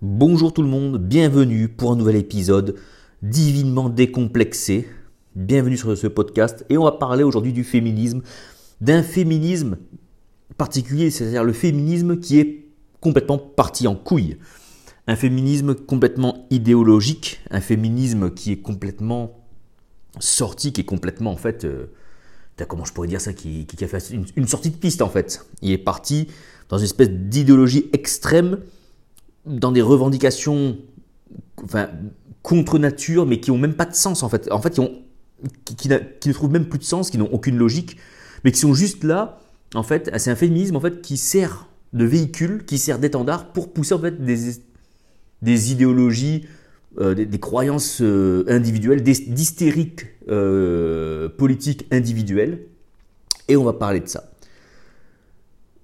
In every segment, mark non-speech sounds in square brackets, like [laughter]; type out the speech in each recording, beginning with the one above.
Bonjour tout le monde, bienvenue pour un nouvel épisode divinement décomplexé. Bienvenue sur ce podcast et on va parler aujourd'hui du féminisme, d'un féminisme particulier, c'est-à-dire le féminisme qui est complètement parti en couille. Un féminisme complètement idéologique, un féminisme qui est complètement sorti, qui est complètement en fait, euh, comment je pourrais dire ça, qui, a fait une, une, sortie de piste en fait. Il est parti dans une espèce d'idéologie extrême, dans des revendications contre nature, mais qui n'ont même pas de sens en fait. En fait, qui, ne trouvent même plus de sens, qui n'ont aucune logique, mais qui sont juste là. En fait, c'est un féminisme en fait qui sert de véhicule, qui sert d'étendard pour pousser en fait des, des idéologies, euh, des, croyances euh, individuelles, d'hystériques euh, politiques individuelles. Et on va parler de ça.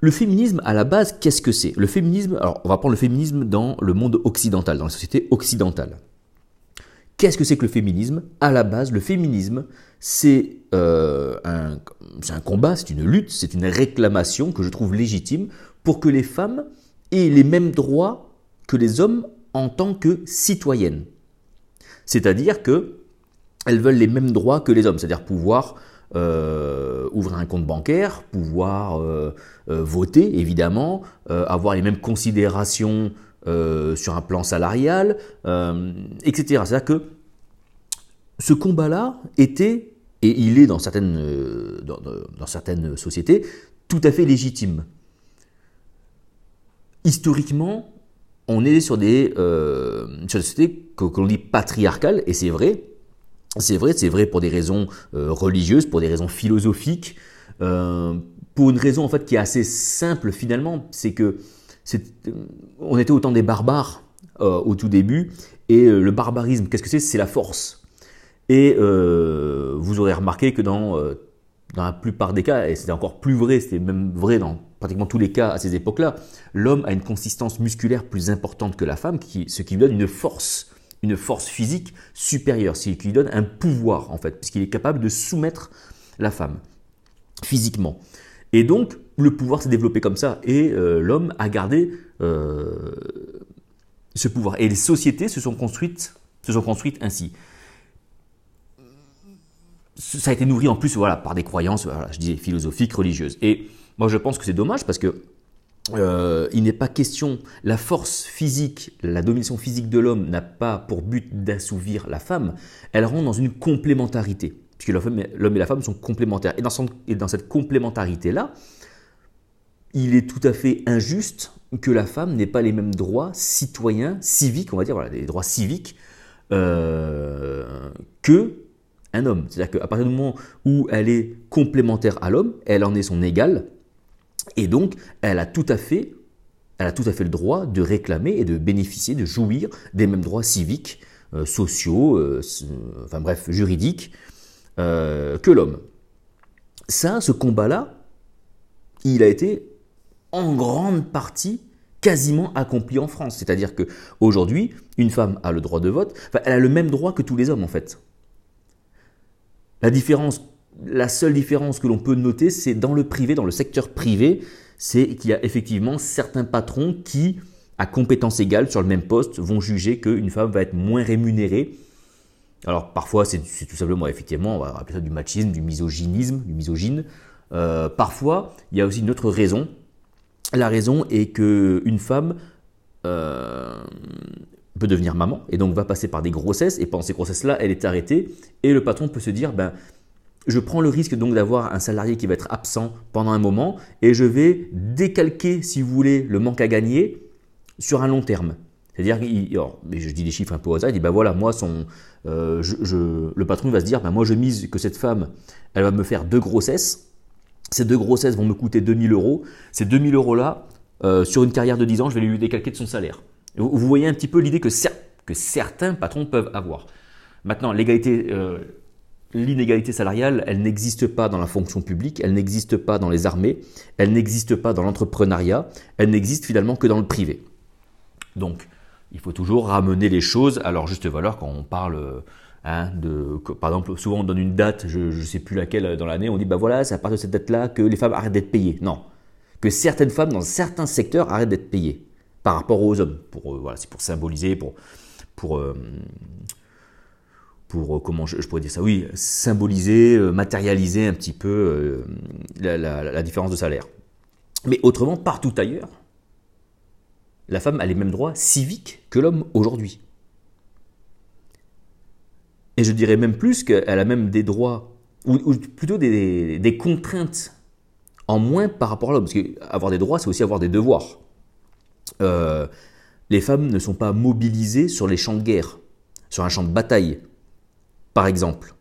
Le féminisme, à la base, qu'est-ce que c'est? Le féminisme, alors on va prendre le féminisme dans le monde occidental, dans la société occidentale. Qu'est-ce que c'est que le féminisme? À la base, le féminisme, c'est euh, un, un, combat, c'est une lutte, c'est une réclamation que je trouve légitime pour que les femmes aient les mêmes droits que les hommes en tant que citoyennes. C'est-à-dire que elles veulent les mêmes droits que les hommes, c'est-à-dire pouvoir euh, ouvrir un compte bancaire, pouvoir euh, euh, voter évidemment, avoir les mêmes considérations sur un plan salarial, etc. C'est-à-dire que ce combat-là était, et il est dans certaines, dans, sociétés, tout à fait légitime. Historiquement, on est sur des, sociétés que l'on dit patriarcales, et c'est vrai, c'est vrai, c'est vrai pour des raisons euh, religieuses, pour des raisons philosophiques, euh, pour une raison en fait qui est assez simple finalement, c'est que euh, on était autant des barbares au tout début, et le barbarisme, qu'est-ce que c'est? C'est la force. Et vous aurez remarqué que dans, la plupart des cas, et c'était encore plus vrai, c'était même vrai dans pratiquement tous les cas à ces époques-là, l'homme a une consistance musculaire plus importante que la femme, ce qui lui donne une force une force physique supérieure, ce qui lui donne un pouvoir en fait, puisqu'il est capable de soumettre la femme physiquement. Et donc, le pouvoir s'est développé comme ça, et euh, l'homme a gardé euh, ce pouvoir. Et les sociétés se sont construites, se sont construites ainsi. Ça a été nourri en plus par des croyances, je disais, philosophiques, religieuses. Et moi, je pense que c'est dommage parce que euh, il n'est pas question, la force physique, la domination physique de l'homme n'a pas pour but d'assouvir la femme, elle rentre dans une complémentarité, puisque l'homme et la femme sont complémentaires. Et dans, et dans cette complémentarité-là, il est tout à fait injuste que la femme n'ait pas les mêmes droits citoyens, civiques, on va dire, voilà, les droits civiques, euh, que un homme. C'est-à-dire qu'à partir du moment où elle est complémentaire à l'homme, elle en est son égale, et donc, elle a tout à fait, elle a tout à fait le droit de réclamer et de bénéficier, de jouir des mêmes droits civiques, euh, sociaux, euh, enfin bref, juridiques, euh, que l'homme. Ça, ce combat-là, il a été en grande partie quasiment accompli en France. C'est-à-dire que aujourd'hui, une femme a le droit de vote, elle a le même droit que tous les hommes en fait. La différence la seule différence que l'on peut noter, c'est dans le privé, dans le secteur privé, c'est qu'il y a effectivement certains patrons qui, à compétence égale sur le même poste, vont juger qu'une femme va être moins rémunérée. Alors parfois, c'est tout simplement, effectivement, on va appeler ça du machisme, du misogynisme, du misogyne. Euh, parfois, il y a aussi une autre raison. La raison est qu'une femme euh, peut devenir maman et donc va passer par des grossesses et pendant ces grossesses-là, elle est arrêtée et le patron peut se dire, ben, je prends le risque donc d'avoir un salarié qui va être absent pendant un moment et je vais décalquer, si vous voulez, le manque à gagner sur un long terme. C'est-à-dire, je dis des chiffres un peu au hasard, il dit, ben voilà, moi, son, euh, le patron va se dire, ben moi je mise que cette femme, elle va me faire deux grossesses, ces deux grossesses vont me coûter 2000 euros, ces 2000 euros-là, euh, sur une carrière de 10 ans, je vais lui décalquer de son salaire. Vous, voyez un petit peu l'idée que, que certains patrons peuvent avoir. Maintenant, l'égalité... Euh, l'inégalité salariale, elle n'existe pas dans la fonction publique, elle n'existe pas dans les armées, elle n'existe pas dans l'entrepreneuriat, elle n'existe finalement que dans le privé. Donc, il faut toujours ramener les choses à leur juste valeur quand on parle hein, de, par exemple, souvent on donne une date, je ne sais plus laquelle dans l'année, on dit bah voilà, c'est à partir de cette date-là que les femmes arrêtent d'être payées. Non, que certaines femmes dans certains secteurs arrêtent d'être payées. par rapport aux hommes. Pour, voilà, c'est pour symboliser, pour, pour, pour comment je, pourrais dire ça Oui, symboliser, matérialiser un petit peu la différence de salaire. Mais autrement, partout ailleurs, la femme a les mêmes droits civiques que l'homme aujourd'hui. Et je dirais même plus qu'elle a même des droits, ou, plutôt des, contraintes en moins par rapport à l'homme. Parce qu'avoir des droits, c'est aussi avoir des devoirs. Euh, les femmes ne sont pas mobilisées sur les champs de guerre, sur un champ de bataille, par exemple.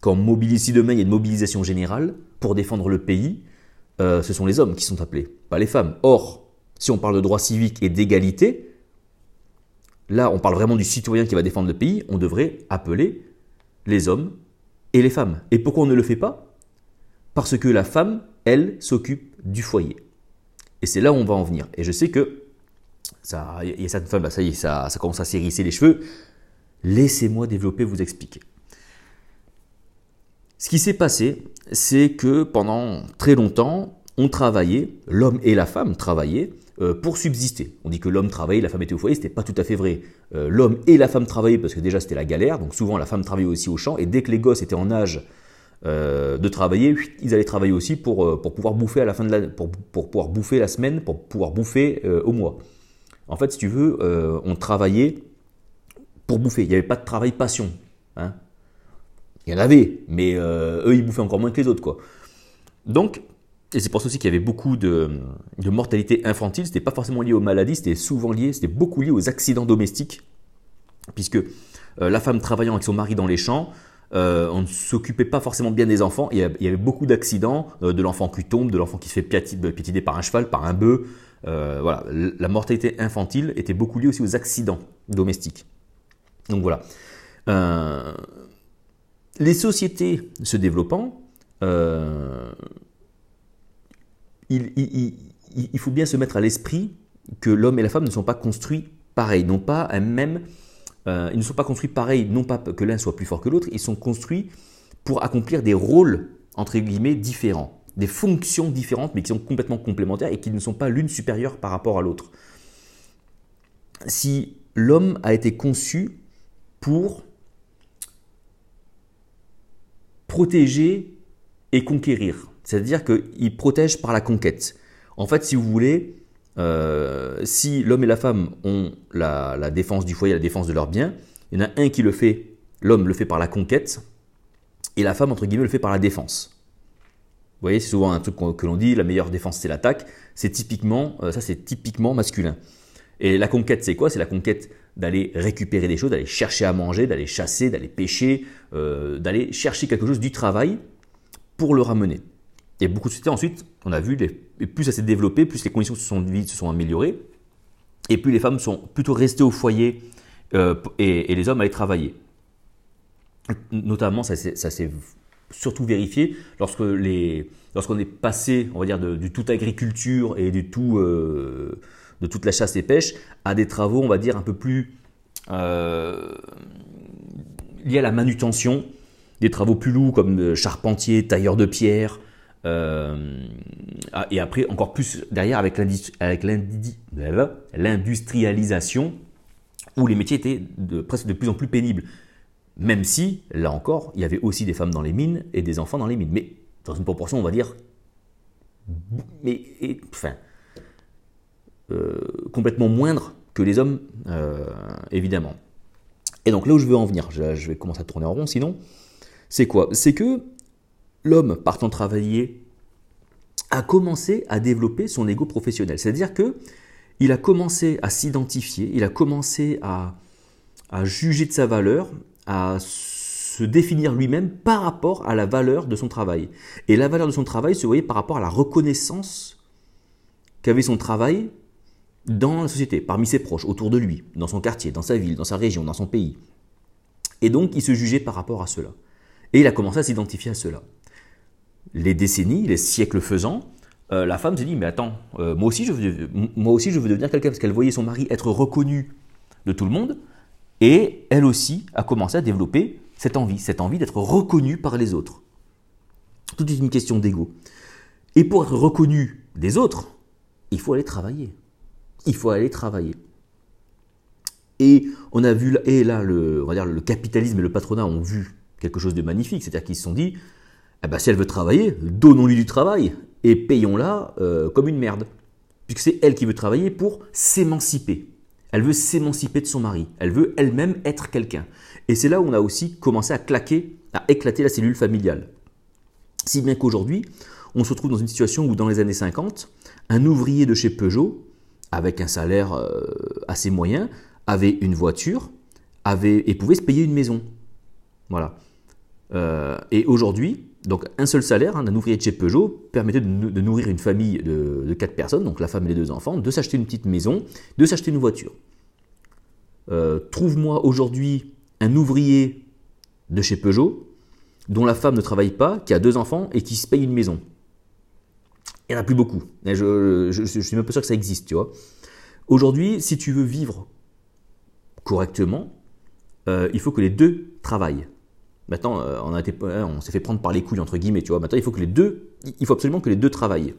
Quand mobilise, si demain il y une mobilisation générale pour défendre le pays, euh, ce sont les hommes qui sont appelés, pas les femmes. Or, si on parle de droit civique et d'égalité, là on parle vraiment du citoyen qui va défendre le pays, on devrait appeler les hommes et les femmes. Et pourquoi on ne le fait pas? Parce que la femme, elle, s'occupe du foyer. Et c'est là où on va en venir. Et je sais que ça, il y a certaines femmes, ça y est, commence à s'hérisser les cheveux. Laissez-moi développer, vous expliquer. Ce qui s'est passé, c'est que pendant très longtemps, on travaillait, l'homme et la femme travaillaient euh, pour subsister. On dit que l'homme travaillait, la femme était au foyer, ce n'était pas tout à fait vrai. Euh, l'homme et la femme travaillaient parce que déjà c'était la galère, donc souvent la femme travaillait aussi au champ, et dès que les gosses étaient en âge euh, de travailler, ils allaient travailler aussi pour, pour pouvoir bouffer à la fin de la, pour, pour pouvoir bouffer la semaine, pour pouvoir bouffer au mois. En fait, si tu veux, on travaillait bouffer. Il n'y avait pas de travail passion. Hein. Il y en avait, mais eux, ils bouffaient encore moins que les autres. Quoi. Donc, et c'est pour ça aussi qu'il y avait beaucoup de, mortalité infantile. Ce n'était pas forcément lié aux maladies, c'était souvent lié, c'était beaucoup lié aux accidents domestiques. Puisque euh, la femme travaillant avec son mari dans les champs, euh, on ne s'occupait pas forcément bien des enfants. Il y avait, beaucoup d'accidents, euh, de l'enfant qui tombe, de l'enfant qui se fait piétiner par un cheval, par un bœuf. voilà, la mortalité infantile était beaucoup liée aussi aux accidents domestiques. Donc voilà. les sociétés se développant, il, faut bien se mettre à l'esprit que l'homme et la femme ne sont pas construits pareils, non pas un même, euh, ils ne sont pas construits pareils, non pas que l'un soit plus fort que l'autre, ils sont construits pour accomplir des rôles entre guillemets différents, des fonctions différentes, mais qui sont complètement complémentaires et qui ne sont pas l'une supérieure par rapport à l'autre. Si l'homme a été conçu pour protéger et conquérir, c'est-à-dire qu'il protège par la conquête. En fait, si vous voulez, euh, si l'homme et la femme ont la, défense du foyer, la défense de leurs biens, il y en a un qui le fait, l'homme le fait par la conquête, et la femme, entre guillemets, le fait par la défense. Vous voyez, c'est souvent un truc que l'on dit, la meilleure défense c'est l'attaque. C'est typiquement, euh, ça c'est typiquement masculin. Et la conquête c'est quoi? C'est la conquête d'aller récupérer des choses, d'aller chercher à manger, d'aller chasser, d'aller pêcher, euh, d'aller chercher quelque chose du travail pour le ramener. Et beaucoup de sociétés, ensuite, on a vu, les, plus ça s'est développé, plus les conditions de se sont améliorées, et plus les femmes sont plutôt restées au foyer euh, et, les hommes allaient travailler. Notamment, ça s'est surtout vérifié lorsque les, lorsqu'on est passé, on va dire, du tout agriculture et du tout, euh, de toute la chasse et pêche à des travaux, on va dire, un peu plus euh, liés à la manutention, des travaux plus lourds comme charpentier, tailleur de pierre, euh, et après, encore plus derrière avec l'industrialisation, où les métiers étaient de, presque de plus en plus pénibles. Même si, là encore, il y avait aussi des femmes dans les mines et des enfants dans les mines. Mais dans une proportion, on va dire, mais, enfin, euh, complètement moindre que les hommes, euh, évidemment. Et donc là où je veux en venir, je, vais commencer à tourner en rond sinon, c'est quoi? C'est que l'homme partant travailler a commencé à développer son ego professionnel. C'est-à-dire que il a commencé à s'identifier, il a commencé à, juger de sa valeur, à se définir lui-même par rapport à la valeur de son travail. Et la valeur de son travail se voyait par rapport à la reconnaissance qu'avait son travail dans la société, parmi ses proches, autour de lui, dans son quartier, dans sa ville, dans sa région, dans son pays. Et donc, il se jugeait par rapport à cela. Et il a commencé à s'identifier à cela les décennies, les siècles faisant, euh, la femme s'est dit, mais attends, euh, moi, aussi je veux, moi aussi je veux devenir quelqu'un, parce qu'elle voyait son mari être reconnu de tout le monde, et elle aussi a commencé à développer cette envie, cette envie d'être reconnue par les autres. Tout est une question d'ego. Et pour être reconnu des autres, il faut aller travailler. Il faut aller travailler. Et on a vu, et là, le, on va dire, le capitalisme et le patronat ont vu quelque chose de magnifique, c'est-à-dire qu'ils se sont dit, eh ben, si elle veut travailler, donnons-lui du travail et payons-la euh, comme une merde. Puisque c'est elle qui veut travailler pour s'émanciper. Elle veut s'émanciper de son mari. Elle veut elle-même être quelqu'un. Et c'est là où on a aussi commencé à claquer, à éclater la cellule familiale. Si bien qu'aujourd'hui, on se retrouve dans une situation où dans les années 50, un ouvrier de chez Peugeot, avec un salaire euh, assez moyen, avait une voiture avait, et pouvait se payer une maison. Voilà. Euh, et aujourd'hui, donc un seul salaire hein, d'un ouvrier de chez Peugeot permettait de, nourrir une famille de, quatre personnes, donc la femme et les deux enfants, de s'acheter une petite maison, de s'acheter une voiture. Euh, trouve-moi aujourd'hui un ouvrier de chez Peugeot dont la femme ne travaille pas, qui a deux enfants et qui se paye une maison. Il n'y en a plus beaucoup. Je, suis même pas sûr que ça existe, tu vois. Aujourd'hui, si tu veux vivre correctement, euh, il faut que les deux travaillent. Maintenant, euh, on, hein, on s'est fait prendre par les couilles, entre guillemets, tu vois. Maintenant, il faut que les deux, il faut absolument que les deux travaillent.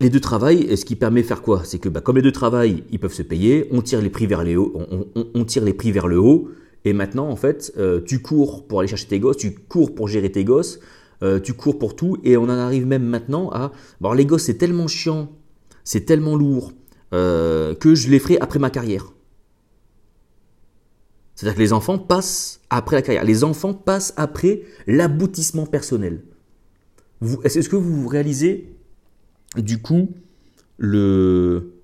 Les deux travaillent, ce qui permet de faire quoi? C'est que bah, comme les deux travaillent, ils peuvent se payer, on tire les prix vers, les haut, on, tire les prix vers le haut, et maintenant, en fait, euh, tu cours pour aller chercher tes gosses, tu cours pour gérer tes gosses, tu cours pour tout, et on en arrive même maintenant à... Bon, les gosses, c'est tellement chiant, c'est tellement lourd, que je les ferai après ma carrière. C'est-à-dire que les enfants passent après la carrière. Les enfants passent après l'aboutissement personnel. Est-ce que vous réalisez, du coup, le,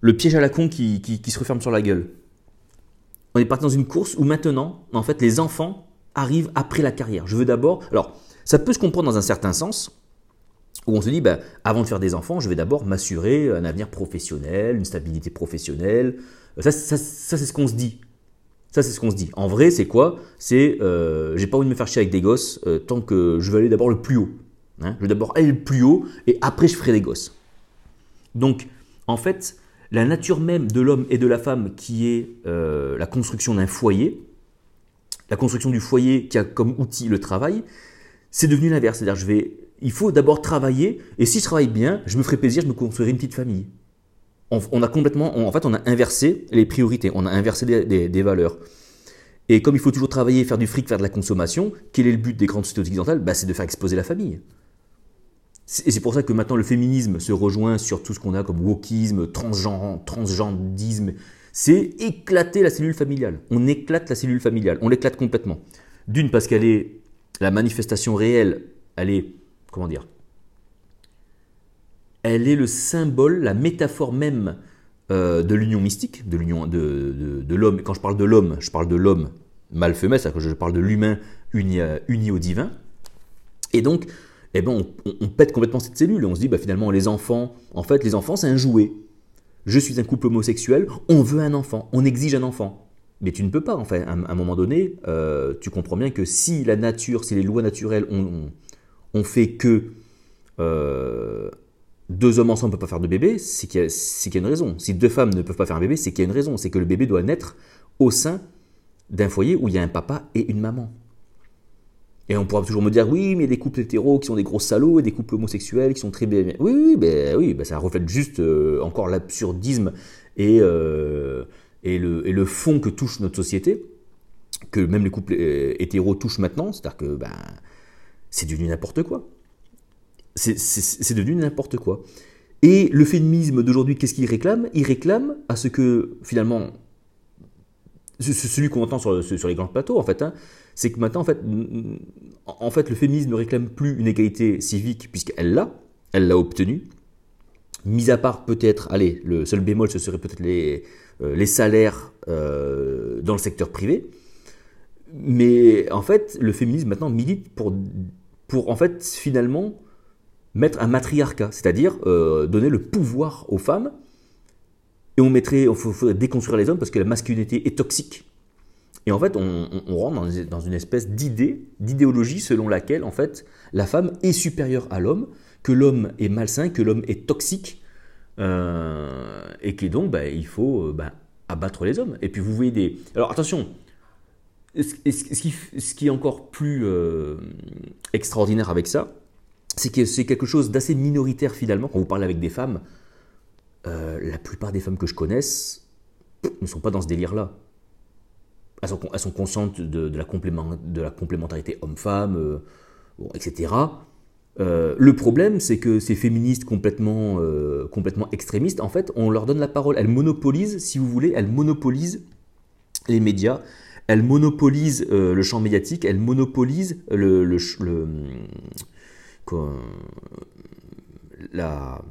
le piège à la con qui, qui, se referme sur la gueule? On est parti dans une course où maintenant, en fait, les enfants arrivent après la carrière. Je veux d'abord... Alors, ça peut se comprendre dans un certain sens, où on se dit, ben, avant de faire des enfants, je vais d'abord m'assurer un avenir professionnel, une stabilité professionnelle, ça, c'est ce qu'on se dit. Ça, c'est ce qu'on se dit. En vrai, c'est quoi? C'est euh, j'ai pas envie de me faire chier avec des gosses euh, tant que je veux aller d'abord le plus haut. Hein. je veux d'abord aller le plus haut et après je ferai des gosses. Donc, en fait, la nature même de l'homme et de la femme qui est euh, la construction d'un foyer, la construction du foyer qui a comme outil le travail, c'est devenu l'inverse. C'est-à-dire, il faut d'abord travailler et si je travaille bien, je me ferai plaisir, je me construirai une petite famille on, a complètement, en fait, on a inversé les priorités, on a inversé des, valeurs. Et comme il faut toujours travailler, faire du fric, faire de la consommation, quel est le but des grandes sociétés occidentales? Bah, C'est de faire exploser la famille. Et c'est pour ça que maintenant le féminisme se rejoint sur tout ce qu'on a comme wokisme, transgenre, transgendisme. C'est éclater la cellule familiale. On éclate la cellule familiale. On l'éclate complètement. D'une, parce qu'elle est la manifestation réelle, elle est, comment dire, elle est le symbole, la métaphore même euh, de l'union mystique, de l'union de, de, l'homme. Quand je parle de l'homme, je parle de l'homme mal-femelle, c'est-à-dire que je parle de l'humain uni, uni, au divin. Et donc, eh ben, on, pète complètement cette cellule on se dit, bah, finalement, les enfants, en fait, les enfants, c'est un jouet. Je suis un couple homosexuel, on veut un enfant, on exige un enfant. Mais tu ne peux pas, en fait. À un moment donné, euh, tu comprends bien que si la nature, si les lois naturelles ont, fait que euh, deux hommes ensemble ne peuvent pas faire de bébé, c'est qu'il y, a une raison. Si deux femmes ne peuvent pas faire un bébé, c'est qu'il y a une raison. C'est que le bébé doit naître au sein d'un foyer où il y a un papa et une maman. Et on pourra toujours me dire, oui, mais il y a des couples hétéros qui sont des gros salauds et des couples homosexuels qui sont très bien. Oui, oui, ben, oui ben, ça reflète juste euh, encore l'absurdisme et, euh, et, le, et le fond que touche notre société, que même les couples euh, hétéros touchent maintenant, c'est-à-dire que ben, c'est devenu n'importe quoi. C'est devenu n'importe quoi. Et le féminisme d'aujourd'hui, qu'est-ce qu'il réclame? Il réclame à ce que, finalement, celui qu'on entend sur, sur, les grands plateaux, en fait, hein, c'est que maintenant, en fait, en fait, le féminisme ne réclame plus une égalité civique, puisqu'elle l'a, elle l'a obtenue. Mis à part peut-être, allez, le seul bémol, ce serait peut-être les, euh, salaires euh, dans le secteur privé. Mais en fait, le féminisme maintenant milite pour, pour en fait, finalement, mettre un matriarcat, c'est-à-dire euh, donner le pouvoir aux femmes. Et on mettrait, il faudrait déconstruire les hommes parce que la masculinité est toxique. Et en fait, on, rentre dans, une espèce d'idée, d'idéologie selon laquelle, en fait, la femme est supérieure à l'homme, que l'homme est malsain, que l'homme est toxique, euh, et que donc, bah, il faut euh, bah, abattre les hommes. Et puis, vous voyez des... Alors, attention, ce, qui, est encore plus extraordinaire avec ça, c'est que c'est quelque chose d'assez minoritaire finalement. Quand vous parlez avec des femmes, euh, la plupart des femmes que je connaisse ne sont pas dans ce délire-là. Elles sont, conscientes de, la complémentarité homme-femme, euh, etc. Euh, le problème, c'est que ces féministes complètement, complètement extrémistes, en fait, on leur donne la parole. Elles monopolisent, si vous voulez, elles monopolisent les médias, elles monopolisent le champ médiatique, elles monopolisent la,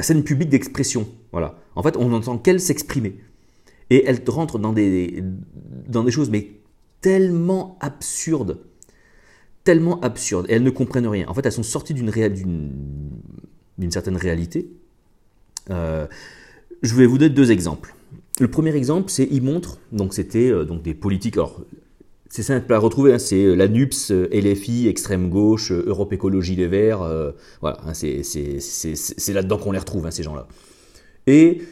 scène publique d'expression. Voilà. En fait, on n'entend qu'elle s'exprimer. Et elle rentre dans des, dans des choses, mais tellement absurdes. Tellement absurdes. Et elles ne comprennent rien. En fait, elles sont sorties d'une, certaine réalité. Euh, je vais vous donner deux exemples. Le premier exemple, c'est il montre, donc c'était euh, des politiques. Alors, c'est simple à retrouver, hein, c'est euh, la NUPS, LFI, extrême gauche, Europe Écologie Les Verts, voilà, hein, c'est là-dedans qu'on les retrouve, hein, ces gens-là. Et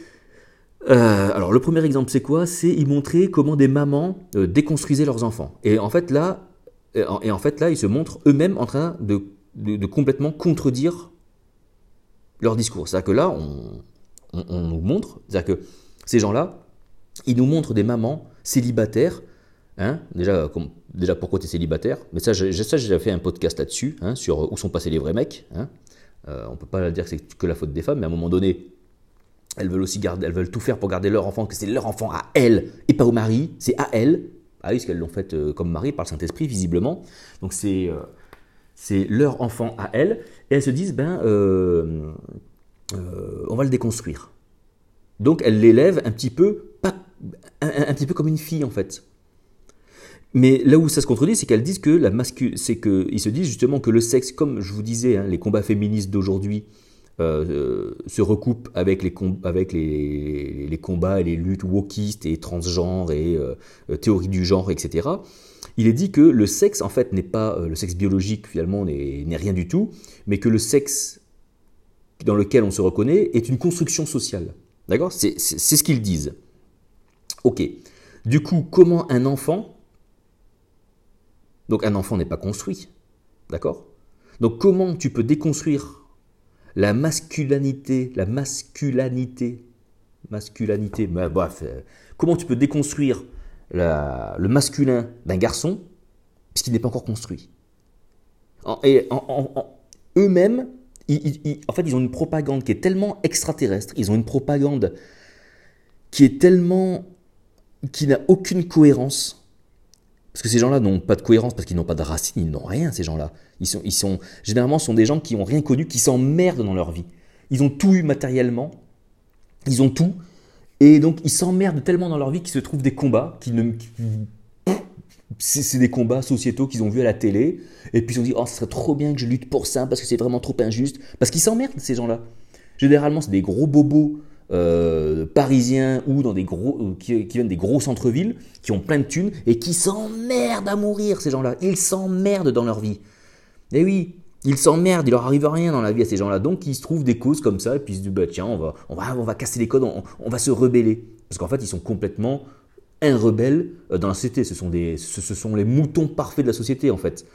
alors le premier exemple c'est quoi? C'est y montrer comment des mamans déconstruisaient leurs enfants. Et en fait là, et en fait là, ils se montrent eux-mêmes en train de, complètement contredire leur discours. C'est-à-dire que là, on, nous montre, c'est-à-dire que ces gens-là, ils nous montrent des mamans célibataires Hein déjà, déjà, pourquoi tu es célibataire? Mais ça, j'ai déjà fait un podcast là-dessus, hein, sur où sont passés les vrais mecs. Hein euh, on peut pas dire que c'est que la faute des femmes, mais à un moment donné, elles veulent aussi garder, elles veulent tout faire pour garder leur enfant, que c'est leur enfant à elles et pas au mari, c'est à elles. Ah oui, parce qu'elles l'ont fait euh, comme mari par le Saint-Esprit, visiblement. Donc c'est euh, c'est leur enfant à elles, et elles se disent, ben, on va le déconstruire. Donc elles l'élèvent un petit peu, un petit peu comme une fille en fait. Mais là où ça se contredit, c'est qu'elles disent que la masculine, c'est qu'ils se disent justement que le sexe, comme je vous disais, hein, les combats féministes d'aujourd'hui euh, euh, se recoupent avec les, combats et les luttes wokistes et transgenres et euh, théories du genre, etc. Il est dit que le sexe, en fait, n'est pas le sexe biologique finalement n'est rien du tout, mais que le sexe dans lequel on se reconnaît est une construction sociale. D'accord? C'est ce qu'ils disent. Ok. Du coup, comment un enfant donc un enfant n'est pas construit. D'accord? Donc comment tu peux déconstruire la masculinité, la masculinité, masculinité, bref, euh, comment tu peux déconstruire le masculin d'un garçon puisqu'il n'est pas encore construit? Et eux-mêmes, en fait, ils ont une propagande qui est tellement extraterrestre, ils ont une propagande qui est tellement qui n'a aucune cohérence parce que ces gens-là n'ont pas de cohérence, parce qu'ils n'ont pas de racines, ils n'ont rien, ces gens-là. Ils sont, ils sont, généralement, sont des gens qui n'ont rien connu, qui s'emmerdent dans leur vie. Ils ont tout eu matériellement, ils ont tout, et donc ils s'emmerdent tellement dans leur vie qu'ils se trouvent des combats, qui ne, c'est des combats sociétaux qu'ils ont vus à la télé, et puis ils ont dit, oh, ce serait trop bien que je lutte pour ça, parce que c'est vraiment trop injuste, parce qu'ils s'emmerdent, ces gens-là. Généralement, c'est des gros bobos euh, parisiens ou dans des gros, qui, viennent des gros centres-villes, qui ont plein de thunes et qui s'emmerdent à mourir, ces gens-là. Ils s'emmerdent dans leur vie. Et eh oui, ils s'emmerdent, il leur arrive rien dans la vie à ces gens-là. Donc ils se trouvent des causes comme ça et puis ils se disent bah, tiens, on va, on va, on va casser les codes, on, va se rebeller. Parce qu'en fait, ils sont complètement un rebelle euh, dans la société. Ce sont, des, ce, sont les moutons parfaits de la société en fait.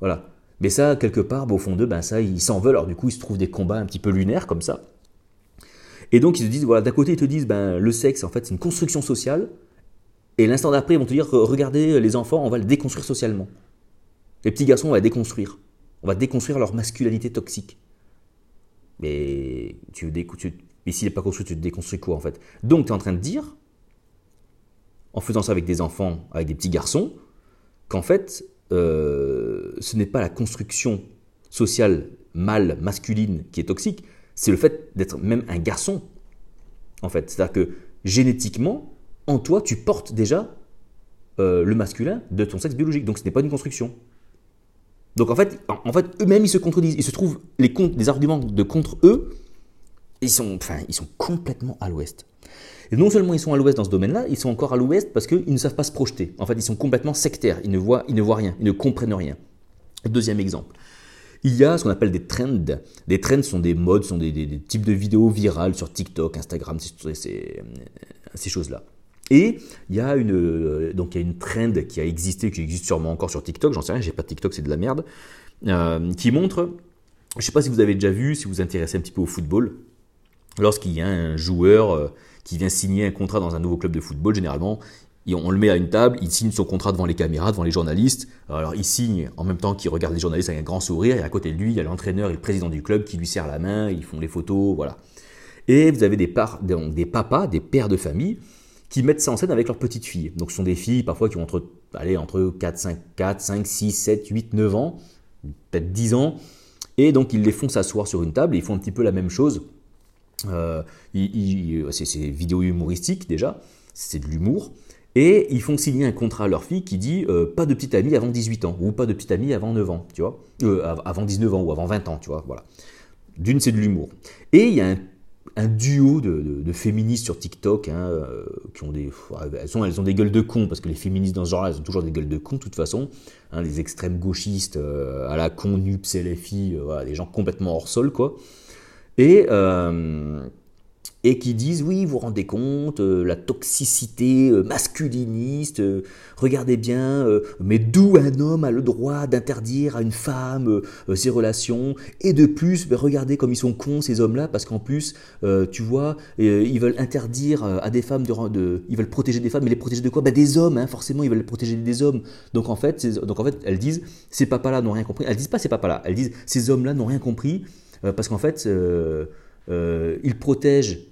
Voilà. Mais ça, quelque part, bah, au fond d'eux, ben ça, ils s'en veulent. Alors du coup, ils se trouvent des combats un petit peu lunaires comme ça. Et donc ils se disent, voilà, d'un côté ils te disent, ben, le sexe en fait c'est une construction sociale, et l'instant d'après ils vont te dire, regardez les enfants, on va le déconstruire socialement. Les petits garçons, on va déconstruire. On va déconstruire leur masculinité toxique. Mais tu tu, mais s'il n'est pas construit, tu te déconstruis quoi en fait? Donc tu es en train de dire, en faisant ça avec des enfants, avec des petits garçons, qu'en fait, euh, ce n'est pas la construction sociale mâle, masculine qui est toxique, c'est le fait d'être même un garçon, en fait. C'est-à-dire que génétiquement, en toi, tu portes déjà euh, le masculin de ton sexe biologique. Donc ce n'est pas une construction. Donc en fait, en, fait eux-mêmes, ils se contredisent. Ils se trouvent les, arguments de contre eux. Ils sont, enfin, ils sont complètement à l'ouest. Et non seulement ils sont à l'ouest dans ce domaine-là, ils sont encore à l'ouest parce qu'ils ne savent pas se projeter. En fait, ils sont complètement sectaires. Ils ne voient, ils ne voient rien. Ils ne comprennent rien. Deuxième exemple. Il y a ce qu'on appelle des trends. Des trends sont des modes, sont des, types de vidéos virales sur TikTok, Instagram, ces, ces choses-là. Et il y a une donc il y a une trend qui a existé, qui existe sûrement encore sur TikTok. J'en sais rien, j'ai pas de TikTok, c'est de la merde. qui montre, je sais pas si vous avez déjà vu, si vous vous intéressez un petit peu au football, lorsqu'il y a un joueur qui vient signer un contrat dans un nouveau club de football, généralement, on le met à une table, il signe son contrat devant les caméras, devant les journalistes. Alors il signe en même temps qu'il regarde les journalistes avec un grand sourire, et à côté de lui, il y a l'entraîneur et le président du club qui lui serrent la main, ils font les photos, voilà. Et vous avez des, des papas, des pères de famille, qui mettent ça en scène avec leurs petites filles. Donc ce sont des filles parfois qui ont entre, allez, entre 4, 5, 4, 5, 6, 7, 8, 9 ans, peut-être 10 ans, et donc ils les font s'asseoir sur une table, ils font un petit peu la même chose. Euh, c'est vidéo humoristique déjà, c'est de l'humour. Et ils font signer un contrat à leur fille qui dit euh, pas de petite amie avant 18 ans, ou pas de petite amie avant 9 ans, tu vois, euh, avant 19 ans ou avant 20 ans, tu vois, voilà. D'une, c'est de l'humour. Et il y a un, duo de, féministes sur TikTok hein, euh, qui ont des. Elles, elles ont des gueules de cons, parce que les féministes dans ce genre-là, elles ont toujours des gueules de cons, de toute façon. Hein, les extrêmes gauchistes à la con, NUPS, LFI, voilà, des gens complètement hors sol, quoi. Et et qui disent oui, vous vous rendez compte, euh, la toxicité euh, masculiniste, euh, regardez bien, mais d'où un homme a le droit d'interdire à une femme ses relations, et de plus, regardez comme ils sont cons ces hommes-là, parce qu'en plus, tu vois, ils veulent interdire à des femmes de, ils veulent protéger des femmes, mais les protéger de quoi? Ben, Des hommes, hein, forcément, ils veulent protéger des hommes. Donc en fait, donc en fait, elles disent, ces papas-là n'ont rien compris. Elles disent pas ces papas-là, elles disent, ces hommes-là n'ont rien compris, parce qu'en fait, ils protègent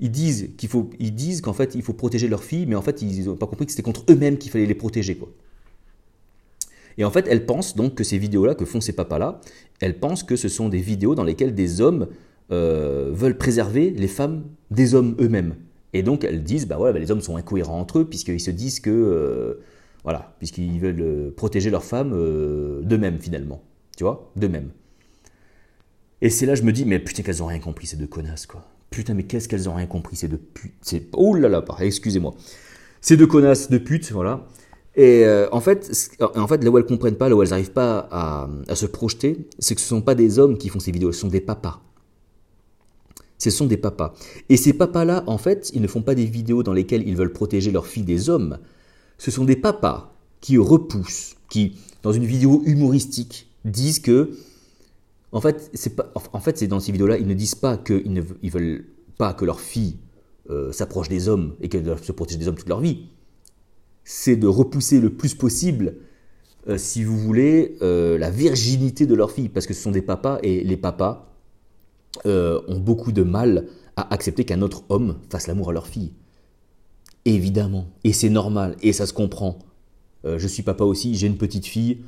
ils disent qu'il faut, ils disent qu'en fait il faut protéger leurs filles, mais en fait ils n'ont pas compris que c'était contre eux-mêmes qu'il fallait les protéger quoi. Et en fait, elles pensent donc que ces vidéos-là que font ces papas-là, elles pensent que ce sont des vidéos dans lesquelles des hommes euh, veulent préserver les femmes des hommes eux-mêmes. Et donc elles disent, bah ouais, bah, les hommes sont incohérents entre eux puisqu'ils se disent que, euh, voilà, puisqu'ils veulent euh, protéger leurs femmes d'eux-mêmes finalement, tu vois, d'eux-mêmes. Et c'est là je me dis, mais putain qu'elles ont rien compris ces deux connasses quoi. Putain, mais qu'est-ce qu'elles ont rien compris, ces deux putes. Oh là là, excusez-moi. Ces deux connasses de putes, voilà. Et euh, en, fait, en fait, là où elles comprennent pas, là où elles n'arrivent pas à, se projeter, c'est que ce ne sont pas des hommes qui font ces vidéos, ce sont des papas. Ce sont des papas. Et ces papas-là, en fait, ils ne font pas des vidéos dans lesquelles ils veulent protéger leurs filles des hommes. Ce sont des papas qui repoussent, qui, dans une vidéo humoristique, disent que en fait, c'est pas, en fait, c'est dans ces vidéos-là, ils ne disent pas qu'ils ne veulent pas que leur fille euh, s'approche des hommes et qu'elle doivent se protéger des hommes toute leur vie. C'est de repousser le plus possible, euh, si vous voulez, euh, la virginité de leur fille, parce que ce sont des papas et les papas ont beaucoup de mal à accepter qu'un autre homme fasse l'amour à leur fille. Évidemment, et c'est normal, et ça se comprend. je suis papa aussi, j'ai une petite fille.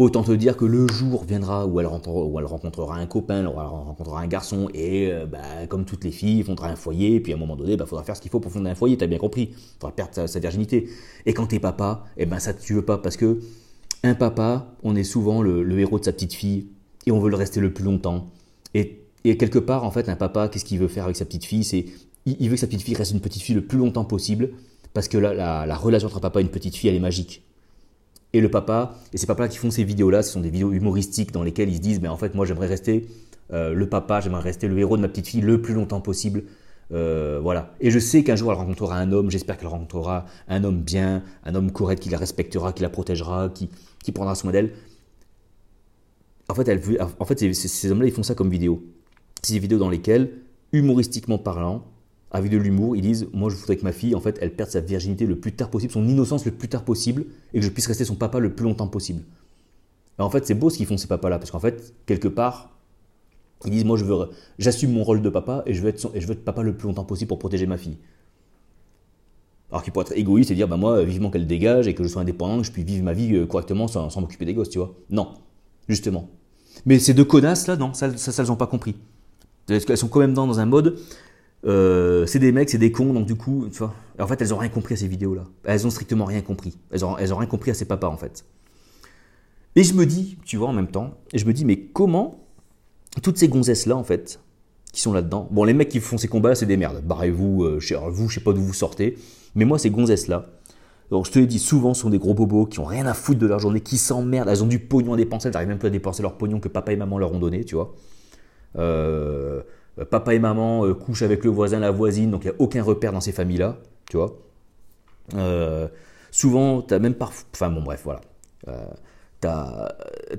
Autant te dire que le jour viendra où elle, rencontrera un copain, où elle rencontrera un garçon, et euh, bah, comme toutes les filles, il fondra un foyer, et puis à un moment donné, il bah, faudra faire ce qu'il faut pour fonder un foyer, t'as bien compris. Il faudra perdre sa, virginité. Et quand t'es papa, eh ben ça tu veux pas, parce que un papa, on est souvent le, héros de sa petite fille, et on veut le rester le plus longtemps. Et, quelque part, en fait, un papa, qu'est-ce qu'il veut faire avec sa petite fille? C'est il, veut que sa petite fille reste une petite fille le plus longtemps possible, parce que la, la relation entre un papa et une petite fille, elle est magique. Et le papa, et ces papas qui font ces vidéos-là, ce sont des vidéos humoristiques dans lesquelles ils se disent, mais en fait, moi, j'aimerais rester euh, le papa, j'aimerais rester le héros de ma petite fille le plus longtemps possible. Euh, voilà. Et je sais qu'un jour, elle rencontrera un homme, j'espère qu'elle rencontrera un homme bien, un homme correct qui la respectera, qui la protégera, qui, qui prendra soin d'elle. En fait, elle, en fait ces hommes-là, ils font ça comme vidéo. C'est des vidéos dans lesquelles, humoristiquement parlant, avec de l'humour, ils disent Moi, je voudrais que ma fille, en fait, elle perde sa virginité le plus tard possible, son innocence le plus tard possible, et que je puisse rester son papa le plus longtemps possible. En fait, c'est beau ce qu'ils font, ces papas-là, parce qu'en fait, quelque part, ils disent Moi, je veux, j'assume mon rôle de papa, et je veux, être et je veux être papa le plus longtemps possible pour protéger ma fille. Alors qu'ils pourraient être égoïstes et dire Bah, moi, vivement qu'elle dégage, et que je sois indépendant, que je puisse vivre ma vie euh, correctement sans, sans m'occuper des gosses, tu vois. Non, justement. Mais ces deux connasses, là, non, ça, ça, ça, elles n'ont pas compris. Elles sont quand même dans, dans un mode euh, c'est des mecs, c'est des cons, donc du coup, tu vois. En fait, elles ont rien compris à ces vidéos-là. Elles ont strictement rien compris. Elles ont, rien compris à ces papas, en fait. Et je me dis, tu vois, en même temps, et je me dis, mais comment toutes ces gonzesses-là, en fait, qui sont là-dedans. Bon, les mecs qui font ces combats-là, c'est des merdes. Barrez-vous, euh, vous, je sais pas d'où vous sortez. Mais moi, ces gonzesses-là, donc je te l'ai dit, souvent, sont des gros bobos qui ont rien à foutre de leur journée, qui s'emmerdent. Elles ont du pognon à dépenser, elles n'arrivent même pas à dépenser leur pognon que papa et maman leur ont donné, tu vois. Euh, euh, papa et maman euh, couchent avec le voisin, la voisine, donc il n'y a aucun repère dans ces familles-là, tu vois. Euh, souvent, tu as même parfois. Enfin bon, bref, voilà. T'as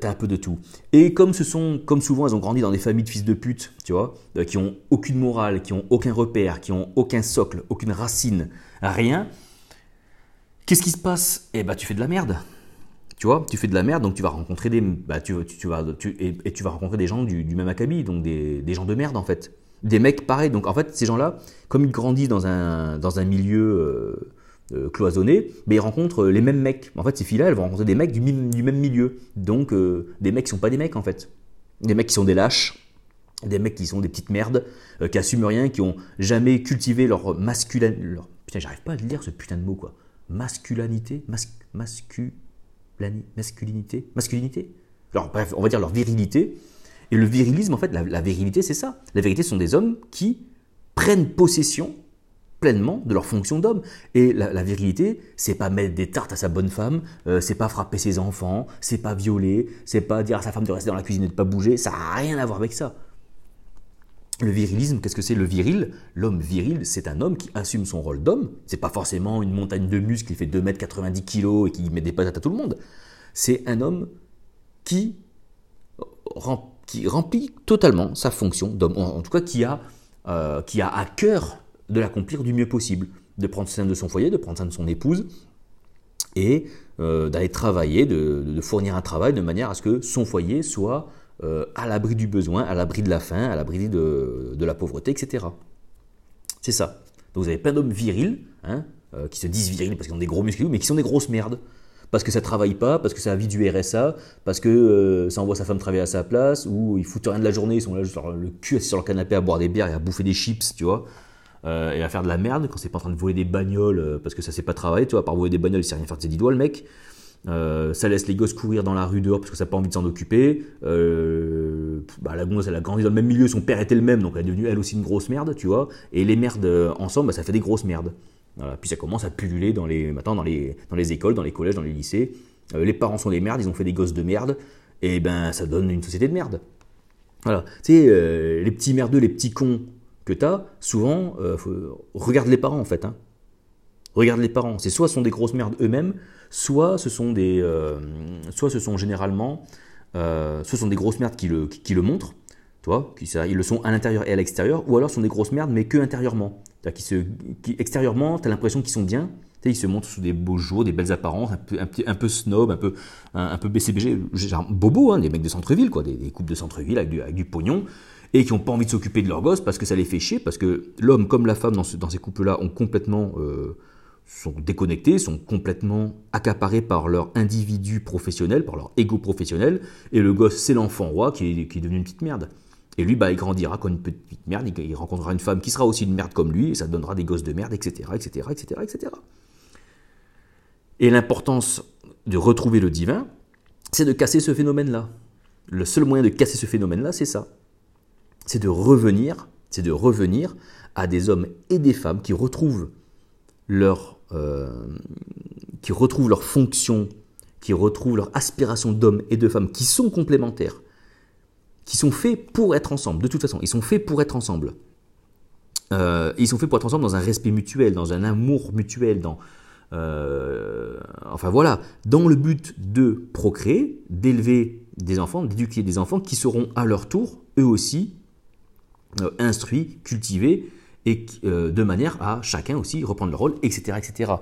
as un peu de tout. Et comme ce sont, comme souvent, elles ont grandi dans des familles de fils de pute, tu vois, euh, qui ont aucune morale, qui ont aucun repère, qui ont aucun socle, aucune racine, rien. Qu'est-ce qui se passe? Eh ben, tu fais de la merde. Tu vois, tu fais de la merde, donc tu vas rencontrer des, bah, tu, tu, vas, et, tu vas rencontrer des gens du, même acabit, donc des, des, gens de merde en fait, des mecs pareils. Donc en fait, ces gens-là, comme ils grandissent dans un, dans un milieu euh, euh, cloisonnés, mais ils rencontrent les mêmes mecs. En fait, ces filles-là, elles vont rencontrer des mecs du, du même milieu. Donc, euh, des mecs qui sont pas des mecs, en fait. Des mecs qui sont des lâches, des mecs qui sont des petites merdes, euh, qui assument rien, qui ont jamais cultivé leur masculin... Leur... Putain, j'arrive pas à le dire, ce putain de mot, quoi. Masculinité Mas... Masculinité Masculinité alors, Bref, on va dire leur virilité. Et le virilisme, en fait, la, virilité, c'est ça. La vérité, ce sont des hommes qui prennent possession pleinement de leur fonction d'homme. Et la, virilité, c'est pas mettre des tartes à sa bonne femme, euh, c'est pas frapper ses enfants, c'est pas violer, c'est pas dire à sa femme de rester dans la cuisine et de pas bouger, ça n'a rien à voir avec ça. Le virilisme, qu'est-ce que c'est le viril? L'homme viril, c'est un homme qui assume son rôle d'homme. C'est pas forcément une montagne de muscles qui fait 2m90 kg et qui met des patates à tout le monde. C'est un homme qui, qui remplit totalement sa fonction d'homme, en, tout cas qui a, euh, qui a à cœur de l'accomplir du mieux possible, de prendre soin de son foyer, de prendre soin de son épouse, et euh, d'aller travailler, de, fournir un travail de manière à ce que son foyer soit euh, à l'abri du besoin, à l'abri de la faim, à l'abri de, la pauvreté, etc. C'est ça. Donc vous avez plein d'hommes virils, hein, euh, qui se disent virils parce qu'ils ont des gros muscles, mais qui sont des grosses merdes. Parce que ça travaille pas, parce que ça vit du RSA, parce que ça envoie sa femme travailler à sa place, ou ils foutent rien de la journée, ils sont là sur le cul assis sur le canapé à boire des bières et à bouffer des chips, tu vois. Euh, et à faire de la merde quand c'est pas en train de voler des bagnoles euh, parce que ça sait pas travailler, tu vois, par voler des bagnoles, il sait rien faire de ses dix doigts le mec. Euh, ça laisse les gosses courir dans la rue dehors parce que ça n'a pas envie de s'en occuper. bah, la gonze, elle a grandi dans le même milieu, son père était le même, donc elle est devenue elle aussi une grosse merde, tu vois. Et les merdes ensemble, bah, ça fait des grosses merdes. Puis ça commence à pulluler dans les, maintenant dans les, dans les écoles, dans les collèges, dans les lycées. les parents sont des merdes, ils ont fait des gosses de merde, et ben ça donne une société de merde. Voilà. Tu sais, les petits merdeux, les petits cons, que tu as, souvent, euh, regarde les parents en fait. Hein. Regarde les parents. C'est soit ce sont des grosses merdes eux-mêmes, soit ce sont des, euh, soit ce sont généralement, euh, ce sont des grosses merdes qui le, qui, le montrent, toi, qui, ça, ils le sont à l'intérieur et à l'extérieur, ou alors ce sont des grosses merdes mais que intérieurement. Qui se, qui, extérieurement, tu as l'impression qu'ils sont bien, ils se montrent sous des beaux jours, des belles apparences, un peu, un, un peu snob, un peu, un, peu BCBG, genre bobo, hein, des mecs de centre-ville, quoi, des, des couples de centre-ville avec du, avec du pognon et qui n'ont pas envie de s'occuper de leur gosse parce que ça les fait chier, parce que l'homme comme la femme dans, ces couples-là ont complètement euh, sont déconnectés, sont complètement accaparés par leur individu professionnel, par leur ego professionnel, et le gosse c'est l'enfant roi qui est, devenu une petite merde. Et lui, bah, il grandira comme une petite merde, il rencontrera une femme qui sera aussi une merde comme lui, et ça donnera des gosses de merde, etc., etc., etc., etc. Et l'importance de retrouver le divin, c'est de casser ce phénomène-là. Le seul moyen de casser ce phénomène-là, c'est ça c'est de revenir, c'est de revenir à des hommes et des femmes qui retrouvent leur, qui retrouvent leur fonction, qui retrouvent leur aspiration d'hommes et de femmes, qui sont complémentaires, qui sont faits pour être ensemble. De toute façon, ils sont faits pour être ensemble. Euh, ils sont faits pour être ensemble dans un respect mutuel, dans un amour mutuel, dans euh, enfin voilà, dans le but de procréer, d'élever des enfants, d'éduquer des enfants qui seront à leur tour, eux aussi, euh, instruit, cultivé, et euh, de manière à chacun aussi reprendre le rôle, etc., etc.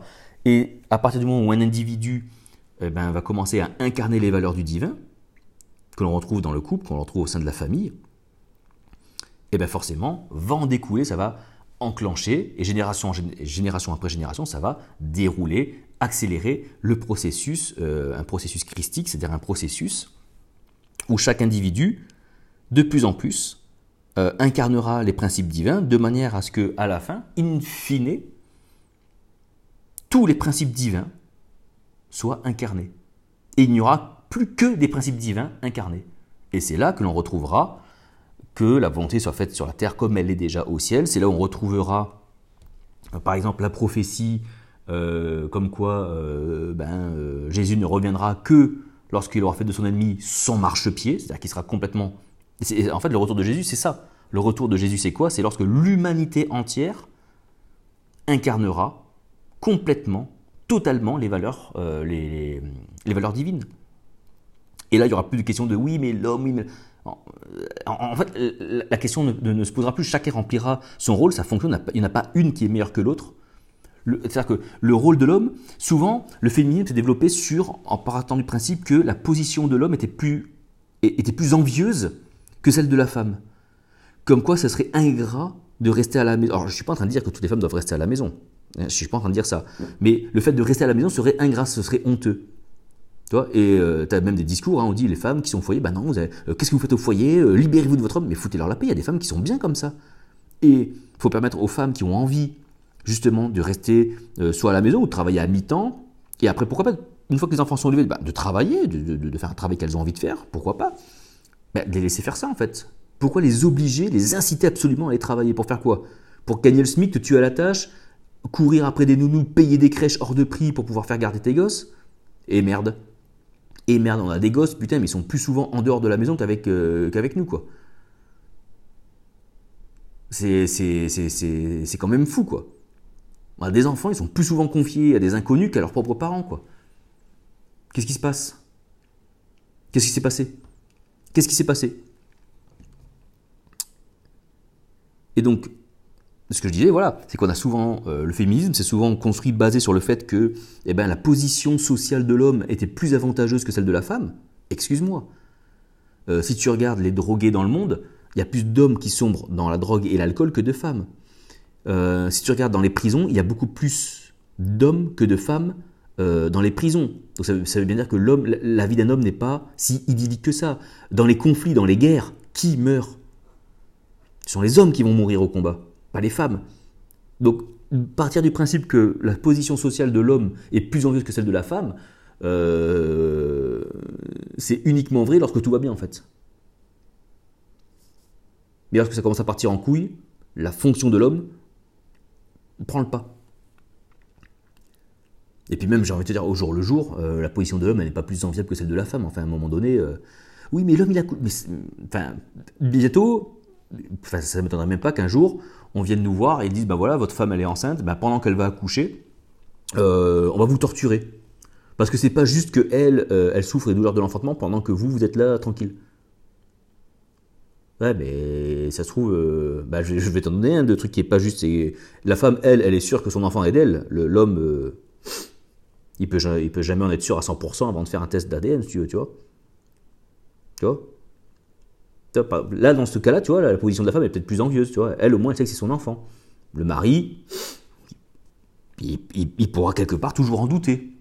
Et à partir du moment où un individu eh ben, va commencer à incarner les valeurs du divin, que l'on retrouve dans le couple, qu'on retrouve au sein de la famille, eh bien forcément, va en découler, ça va enclencher, et génération, génération après génération, ça va dérouler, accélérer le processus, euh, un processus christique, c'est-à-dire un processus où chaque individu, de plus en plus, euh, incarnera les principes divins de manière à ce que, à la fin, in fine, tous les principes divins soient incarnés. Et il n'y aura plus que des principes divins incarnés. Et c'est là que l'on retrouvera que la volonté soit faite sur la terre comme elle est déjà au ciel. C'est là où on retrouvera, euh, par exemple, la prophétie euh, comme quoi ben, Jésus ne reviendra que lorsqu'il aura fait de son ennemi son marchepied, c'est-à-dire qu'il sera complètement en fait, le retour de Jésus, c'est ça. Le retour de Jésus, c'est quoi? C'est lorsque l'humanité entière incarnera complètement, totalement les valeurs, euh, les, valeurs divines. Et là, il y aura plus de questions de oui, mais l'homme, oui, mais. En, fait, la question ne, se posera plus. Chacun remplira son rôle, sa fonction. Il n'y en a pas une qui est meilleure que l'autre. C'est-à-dire que le rôle de l'homme, souvent, le féminisme s'est développé sur, en partant du principe que la position de l'homme était plus, était plus envieuse que celle de la femme. Comme quoi, ça serait ingrat de rester à la maison. Alors, je ne suis pas en train de dire que toutes les femmes doivent rester à la maison. Je ne suis pas en train de dire ça. Mais le fait de rester à la maison serait ingrat, ce serait honteux. Tu vois et euh, tu as même des discours, hein, on dit les femmes qui sont au foyer, bah non, euh, qu'est-ce que vous faites au foyer euh, Libérez-vous de votre homme, mais foutez-leur la paix, il y a des femmes qui sont bien comme ça. Et il faut permettre aux femmes qui ont envie justement de rester soit à la maison ou de travailler à mi-temps, et après pourquoi pas, une fois que les enfants sont élevés, bah, de travailler, de, faire un travail qu'elles ont envie de faire, pourquoi pas De les laisser faire ça en fait. Pourquoi les obliger, les inciter absolument à aller travailler Pour faire quoi? Pour gagner le SMIC, te tuer à la tâche, courir après des nounous, payer des crèches hors de prix pour pouvoir faire garder tes gosses? Et merde, et merde, on a des gosses, putain, mais ils sont plus souvent en dehors de la maison qu'avec euh, qu'avec nous, quoi. C'est quand même fou, quoi. On a des enfants, ils sont plus souvent confiés à des inconnus qu'à leurs propres parents, quoi. Qu'est-ce qui se passe? Qu'est-ce qui s'est passé? Qu'est-ce qui s'est passé? Et donc, ce que je disais, voilà, c'est qu'on a souvent, euh, le féminisme, c'est souvent construit basé sur le fait que eh ben, la position sociale de l'homme était plus avantageuse que celle de la femme. Excuse-moi. Euh, si tu regardes les drogués dans le monde, il y a plus d'hommes qui sombrent dans la drogue et l'alcool que de femmes. Euh, si tu regardes dans les prisons, il y a beaucoup plus d'hommes que de femmes dans les prisons. Donc ça, veut bien dire que la vie d'un homme n'est pas si idyllique que ça. Dans les conflits, dans les guerres, qui meurt? Ce sont les hommes qui vont mourir au combat les femmes. Donc, partir du principe que la position sociale de l'homme est plus envieuse que celle de la femme, euh, c'est uniquement vrai lorsque tout va bien en fait. Mais lorsque ça commence à partir en couille, la fonction de l'homme prend le pas. Et puis même, j'ai envie de te dire, au jour le jour, euh, la position de l'homme, n'est pas plus enviable que celle de la femme. Enfin, à un moment donné, euh, oui, mais l'homme, il a... Mais, enfin, bientôt, ça ne m'étonnerait même pas qu'un jour, on vienne nous voir et disent, bah voilà, votre femme elle est enceinte, bah pendant qu'elle va accoucher, euh, on va vous torturer. Parce que c'est pas juste que elle, elle souffre des douleurs de l'enfantement pendant que vous, vous êtes là tranquille. Ouais, mais ça se trouve, bah, je, vais t'en donner un de truc qui est pas juste. La femme, elle, elle est sûre que son enfant est d'elle. L'homme, il peut, peut jamais en être sûr à 100% avant de faire un test d'ADN, si tu veux, tu vois. Tu vois? Là, dans ce cas-là, tu vois, la position de la femme est peut-être plus envieuse. Elle, au moins, elle sait que c'est son enfant. Le mari, il, pourra quelque part toujours en douter.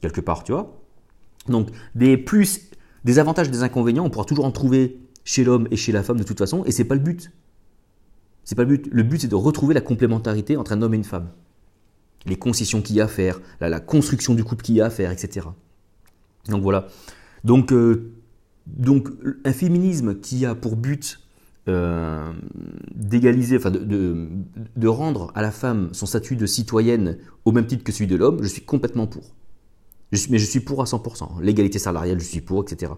Quelque part, tu vois. Donc, des plus, des avantages, des inconvénients, on pourra toujours en trouver chez l'homme et chez la femme de toute façon, et c'est pas le but. C'est pas le but. Le but, c'est de retrouver la complémentarité entre un homme et une femme. Les concessions qu'il y a à faire, la, construction du couple qu'il y a à faire, etc. Donc voilà. Donc, euh, donc un féminisme qui a pour but euh, d'égaliser, enfin de, rendre à la femme son statut de citoyenne au même titre que celui de l'homme, je suis complètement pour. mais je suis pour à 100%. L'égalité salariale, je suis pour, etc.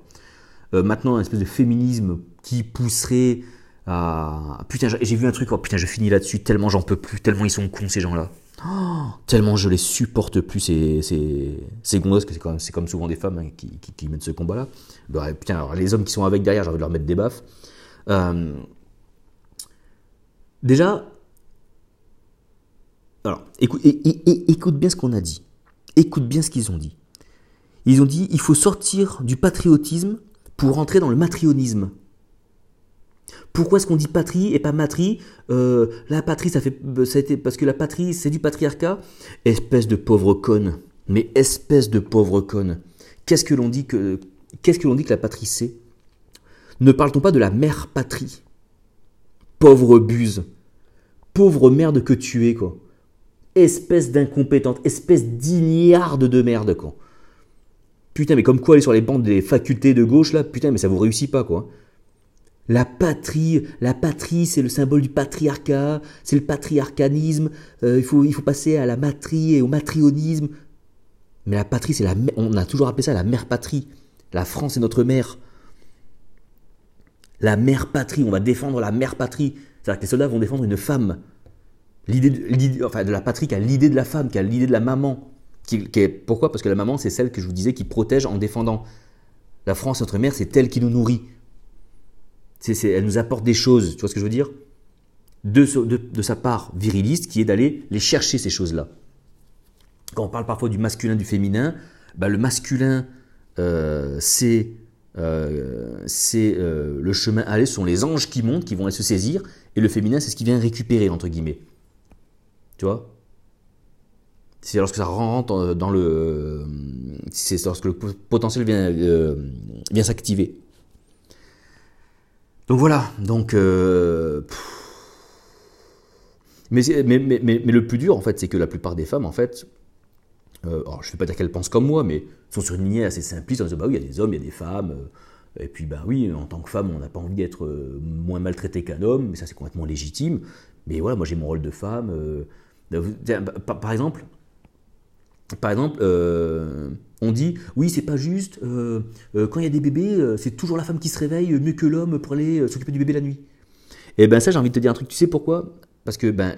Euh, maintenant, un espèce de féminisme qui pousserait à... Putain, j'ai vu un truc, oh putain, je finis là-dessus, tellement j'en peux plus, tellement ils sont cons ces gens-là. [gasps] Tellement je les supporte plus, ces, ces, ces que c'est comme, souvent des femmes hein, qui, qui, mènent ce combat-là. Bah, les hommes qui sont avec derrière, j'ai envie de leur mettre des baffes. Euh, déjà, alors, écoute, écoute bien ce qu'on a dit. Écoute bien ce qu'ils ont dit. Ils ont dit il faut sortir du patriotisme pour rentrer dans le matrionisme. Pourquoi est-ce qu'on dit patrie et pas matrie? Euh, La patrie, ça fait, ça a été, parce que la patrie, c'est du patriarcat. Espèce de pauvre conne. Mais espèce de pauvre conne. Qu'est-ce que l'on dit que, la patrie c'est? Ne parle-t-on pas de la mère patrie? Pauvre buse. Pauvre merde que tu es, quoi. Espèce d'incompétente, espèce d'ignarde de merde, quoi. Putain, mais comme quoi aller sur les bancs des facultés de gauche, là, putain, mais ça vous réussit pas, quoi. La patrie, la patrie, c'est le symbole du patriarcat, c'est le patriarcanisme. Euh, il, faut, il faut passer à la matrie et au matrionisme. Mais la patrie, c'est la, on a toujours appelé ça la mère patrie. La France est notre mère. La mère patrie, on va défendre la mère patrie. C'est-à-dire que les soldats vont défendre une femme. L'idée de, enfin, de la patrie qui a l'idée de la femme, qui a l'idée de la maman. Qui, pourquoi? Parce que la maman, c'est celle que je vous disais qui protège en défendant. La France, notre mère, c'est elle qui nous nourrit. Elle nous apporte des choses, tu vois ce que je veux dire? De, sa part viriliste, qui est d'aller les chercher, ces choses-là. Quand on parle parfois du masculin, du féminin, bah, le masculin, euh, c'est euh, euh, le chemin à aller, ce sont les anges qui montent, qui vont aller se saisir, et le féminin, c'est ce qui vient récupérer, entre guillemets. Tu vois? C'est lorsque ça rentre dans le... C'est lorsque le potentiel vient, vient s'activer. Donc voilà, donc... mais, mais, le plus dur, en fait, c'est que la plupart des femmes, en fait, euh, alors, je ne vais pas dire qu'elles pensent comme moi, mais sont sur une lignée assez simpliste en disant bah oui, il y a des hommes, il y a des femmes. Euh, et puis, bah oui, en tant que femme, on n'a pas envie d'être euh, moins maltraité qu'un homme, mais ça, c'est complètement légitime. Mais voilà, moi, j'ai mon rôle de femme. Bah, par, exemple, par exemple, on dit oui, c'est pas juste. quand il y a des bébés, c'est toujours la femme qui se réveille mieux que l'homme pour aller s'occuper du bébé la nuit. Et eh ben ça, j'ai envie de te dire un truc. Tu sais pourquoi? Parce que ben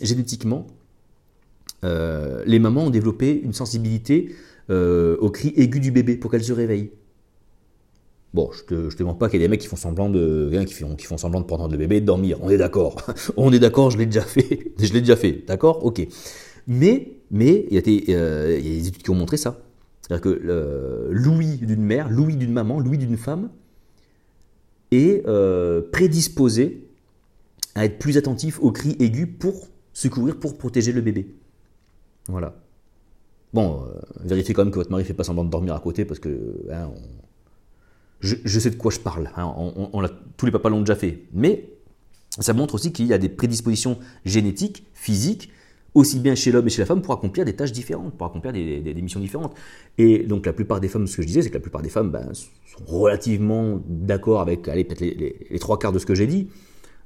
génétiquement, euh, les mamans ont développé une sensibilité euh, au cri aigu du bébé pour qu'elle se réveille. Bon, je te, te demande pas qu'il y a des mecs qui font semblant de, qui font, qui font semblant de prendre le bébé et de dormir. On est d'accord. [laughs] On est d'accord, je l'ai déjà fait. [laughs] je l'ai déjà fait. D'accord? Ok. Mais, mais il y, a des, euh, il y a des études qui ont montré ça. C'est-à-dire que l'ouïe d'une mère, l'ouïe d'une maman, l'ouïe d'une femme est prédisposé à être plus attentif aux cris aigus pour secourir, pour protéger le bébé. Voilà. Bon, euh, vérifiez quand même que votre mari ne fait pas semblant de dormir à côté parce que hein, je, sais de quoi je parle. Hein, tous les papas l'ont déjà fait. Mais ça montre aussi qu'il y a des prédispositions génétiques, physiques, aussi bien chez l'homme et chez la femme, pour accomplir des tâches différentes, pour accomplir des, missions différentes. Et donc la plupart des femmes, ce que je disais, c'est que la plupart des femmes ben, sont relativement d'accord avec, allez, peut-être les, trois quarts de ce que j'ai dit.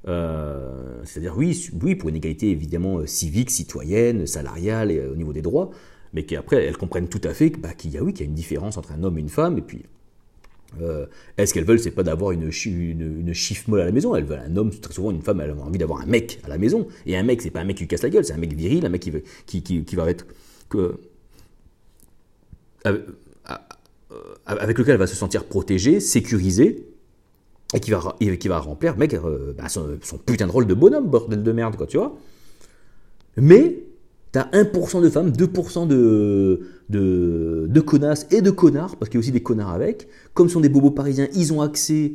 Euh, c'est-à-dire, oui, oui, pour une égalité évidemment euh, civique, citoyenne, salariale et euh, au niveau des droits, mais qu'après elles comprennent tout à fait bah, qu'il y a, oui, qu'il y a une différence entre un homme et une femme, et puis est-ce qu'elles veulent, c'est pas d'avoir une, une, chiffre molle à la maison, elles veulent un homme, très souvent une femme, elle a envie d'avoir un mec à la maison, et un mec, c'est pas un mec qui casse la gueule, c'est un mec viril, un mec qui, qui, qui, qui va être. Que, avec lequel elle va se sentir protégée, sécurisée, et qui va, remplir, mec, euh, bah, son, putain de rôle de bonhomme, bordel de merde, quoi, tu vois. Mais t'as 1% de femmes, 2% de, de, connasses et de connards, parce qu'il y a aussi des connards avec. Comme sont des bobos parisiens, ils ont accès,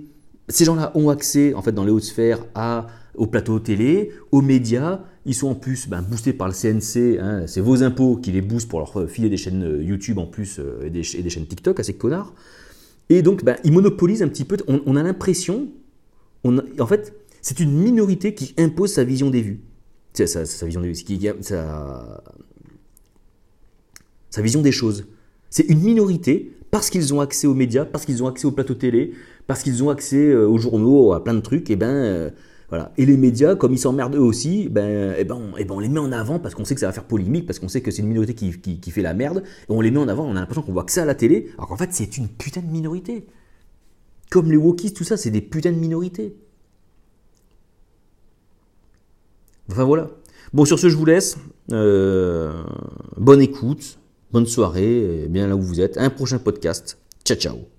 ces gens-là ont accès, en fait, dans les hautes sphères, à, au plateau télé, aux médias. Ils sont en plus ben, boostés par le CNC, hein, c'est vos impôts qui les boostent pour leur filer des chaînes euh, YouTube en plus euh, et, des, et des chaînes TikTok à ces connards. Et donc, ben, ils monopolisent un petit peu. On, a l'impression, en fait, c'est une minorité qui impose sa vision des vues. Sa, sa, vision des choses. C'est une minorité parce qu'ils ont accès aux médias, parce qu'ils ont accès aux plateaux télé, parce qu'ils ont accès euh, aux journaux, à plein de trucs. Et ben, euh, et les médias, comme ils s'emmerdent eux aussi, ben, eh ben, on, eh ben, on les met en avant parce qu'on sait que ça va faire polémique, parce qu'on sait que c'est une minorité qui, fait la merde, et on les met en avant, on a l'impression qu'on voit que ça à la télé, alors qu'en fait c'est une putain de minorité. Comme les wokistes, tout ça, c'est des putains de minorités. Enfin voilà. Bon, sur ce, je vous laisse. Euh, bonne écoute, bonne soirée, bien là où vous êtes. Un prochain podcast. Ciao, ciao.